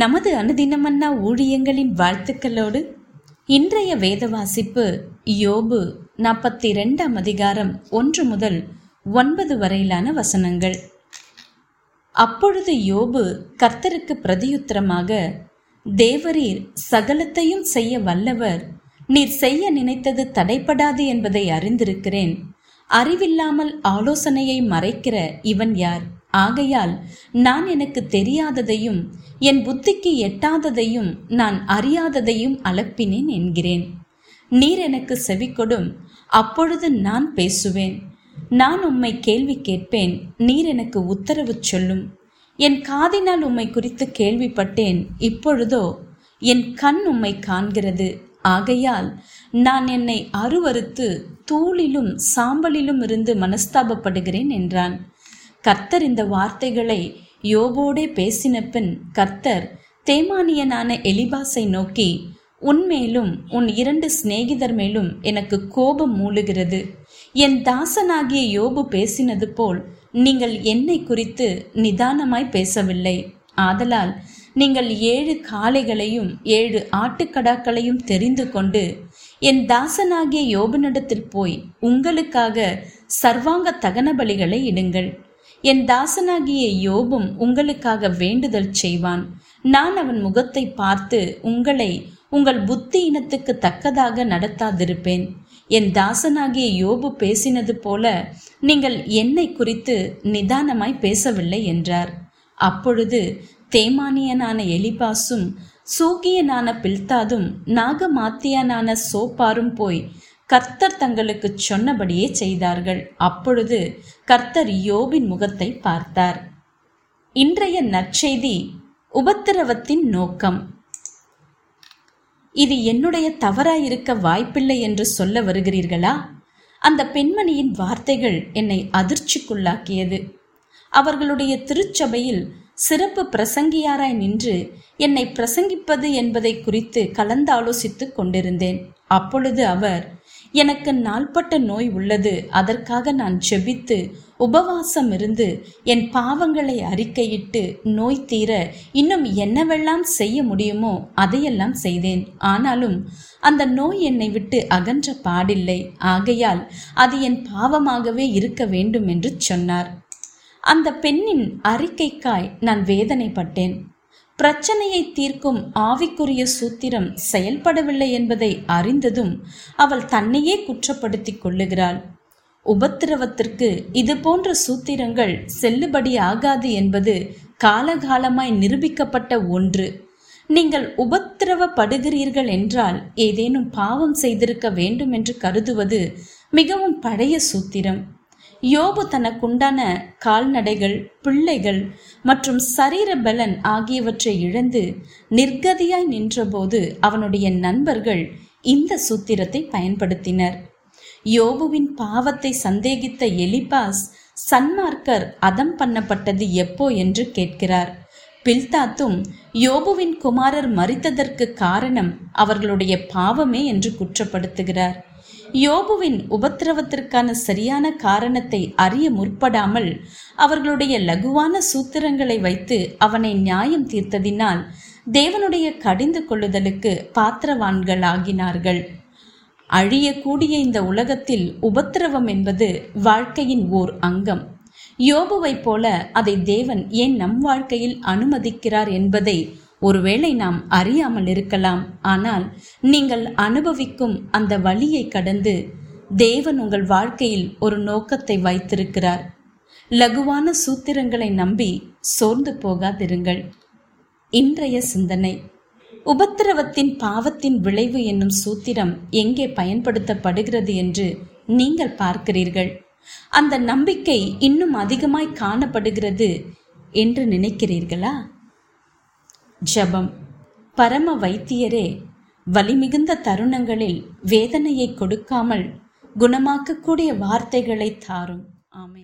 நமது அனுதினமன்னா ஊழியங்களின் வாழ்த்துக்களோடு இன்றைய வேத வாசிப்பு யோபு நாற்பத்தி ரெண்டாம் அதிகாரம் ஒன்று முதல் ஒன்பது வரையிலான வசனங்கள். அப்பொழுது யோபு கர்த்தருக்கு பிரதியுத்தரமாக தேவரீர் சகலத்தையும் செய்ய வல்லவர். நீர் செய்ய நினைத்தது தடைப்படாது என்பதை அறிந்திருக்கிறேன். அறிவில்லாமல் ஆலோசனையை மறைக்கிற இவன் யார்? ஆகையால் நான் எனக்கு தெரியாததையும் என் புத்திக்கு எட்டாததையும் நான் அறியாததையும் அளப்பினேன் என்கிறேன். நீர் எனக்கு செவிக்கொடும் அப்பொழுது நான் பேசுவேன். நான் உம்மை கேள்வி கேட்பேன் நீர் எனக்கு உத்தரவு சொல்லும். என் காதினால் உம்மை குறித்து கேள்விப்பட்டேன் இப்பொழுதோ என் கண் உம்மை காண்கிறது. ஆகையால் நான் என்னை அருவறுத்து தூளிலும் சாம்பலிலும் இருந்து மனஸ்தாபப்படுகிறேன் என்றான். கர்த்தர் இந்த வார்த்தைகளை யோபோடே பேசின பின் கர்த்தர் தேமானியனான எலிபாஸை நோக்கி உன்மேலும் உன் இரண்டு சிநேகிதர் மேலும் எனக்கு கோபம் மூழுகிறது என் தாசனாகிய யோபு பேசினது போல் நீங்கள் என்னை குறித்து நிதானமாய் பேசவில்லை. ஆதலால் நீங்கள் ஏழு காளைகளையும் ஏழு ஆட்டுக்கடாக்களையும் தெரிந்து கொண்டு என் தாசனாகிய யோபனிடத்தில் போய் உங்களுக்காக சர்வாங்க தகன பலிகளை இடுங்கள். என் தாசனாகிய யோபும் உங்களுக்காக வேண்டுதல் செய்வான். நான் அவன் முகத்தை பார்த்து உங்களை உங்கள் புத்தி இனத்துக்கு தக்கதாக நடத்தாதிருப்பேன். என் தாசனாகிய யோபு பேசினது போல நீங்கள் என்னை குறித்து நிதானமாய் பேசவில்லை என்றார். அப்பொழுது தேமானியனான எலிபாசும் சூகியனான பில்தாதும் நாகமாத்தியனான சோப்பாரும் போய் கர்த்தர் தங்களுக்கு சொன்னபடியே செய்தார்கள். அப்பொழுது கர்த்தர் யோபின் முகத்தை பார்த்தார். இன்றைய நற்செய்தி உபத்திரவத்தின் நோக்கம். இது என்னுடைய தவறாயிருக்க வாய்ப்பில்லை என்று சொல்ல வருகிறீர்களா? அந்த பெண்மணியின் வார்த்தைகள் என்னை அதிர்ச்சிக்குள்ளாக்கியது. அவர்களுடைய திருச்சபையில் சிறப்பு பிரசங்கியாராய் நின்று என்னை பிரசங்கிப்பது என்பதை குறித்து கலந்தாலோசித்துக் கொண்டிருந்தேன். அப்பொழுது அவர் எனக்கு நாள்பட்ட நோய் உள்ளது. அதற்காக நான் செபித்து உபவாசம் இருந்து என் பாவங்களை அறிக்கையிட்டு நோய் தீர இன்னும் என்னவெல்லாம் செய்ய முடியுமோ அதையெல்லாம் செய்தேன். ஆனாலும் அந்த நோய் என்னை விட்டு அகன்ற பாடில்லை. ஆகையால் அது என் பாவமாகவே இருக்க வேண்டும் என்று சொன்னார். அந்த பெண்ணின் அறிக்கைக்காய் நான் வேதனைப்பட்டேன். பிரச்சனையை தீர்க்கும் ஆவிக்குரிய சூத்திரம் செயல்படவில்லை என்பதை அறிந்ததும் அவள் தன்னையே குற்றப்படுத்திக் கொள்ளுகிறாள். உபத்திரவத்திற்கு இது போன்ற சூத்திரங்கள் செல்லுபடி ஆகாது என்பது காலகாலமாய் நிரூபிக்கப்பட்ட ஒன்று. நீங்கள் உபத்திரவப்படுகிறீர்கள் என்றால் ஏதேனும் பாவம் செய்திருக்க வேண்டும் என்று கருதுவது மிகவும் பழைய சூத்திரம். யோபு தனக்குண்டான கால்நடைகள் பிள்ளைகள் மற்றும் சரீர பலன் ஆகியவற்றை இழந்து நிர்கதியாய் நின்றபோது அவனுடைய நண்பர்கள் இந்த சூத்திரத்தை பயன்படுத்தினர். யோபுவின் பாவத்தை சந்தேகித்த எலிபாஸ் சன்மார்க்கர் அதம் பண்ணப்பட்டது எப்போ என்று கேட்கிறார். பில்தாத்தும் யோபுவின் குமாரர் மறித்ததற்கு காரணம் அவர்களுடைய பாவமே என்று குற்றப்படுத்துகிறார். யோபுவின் உபத்திரவத்திற்கான சரியான காரணத்தை அறிய முற்படாமல் அவர்களுடைய லகுவான சூத்திரங்களை வைத்து அவனை நியாயம் தீர்த்ததினால் தேவனுடைய கடிந்து கொள்ளுதலுக்கு பாத்திரவான்கள் ஆகினார்கள் அழியக்கூடிய இந்த உலகத்தில் உபத்திரவம் என்பது வாழ்க்கையின் ஓர் அங்கம். யோபுவைப் போல அதை தேவன் ஏன் நம் வாழ்க்கையில் அனுமதிக்கிறார் என்பதை ஒருவேளை நாம் அறியாமல் இருக்கலாம். ஆனால் நீங்கள் அனுபவிக்கும் அந்த வழியை கடந்து தேவன் உங்கள் வாழ்க்கையில் ஒரு நோக்கத்தை வைத்திருக்கிறார். லகுவான சூத்திரங்களை நம்பி சோர்ந்து போகாதிருங்கள். இன்றைய சிந்தனை. உபத்திரவத்தின் பாவத்தின் விளைவு என்னும் சூத்திரம் எங்கே பயன்படுத்தப்படுகிறது என்று நீங்கள் பார்க்கிறீர்கள். அந்த நம்பிக்கை இன்னும் அதிகமாய் காணப்படுகிறது என்று நினைக்கிறீர்களா? ஜபம். பரம வைத்தியரே வலிமிகுந்த தருணங்களில் வேதனையை கொடுக்காமல் குணமாக்கக்கூடிய வார்த்தைகளை தாரும். ஆமே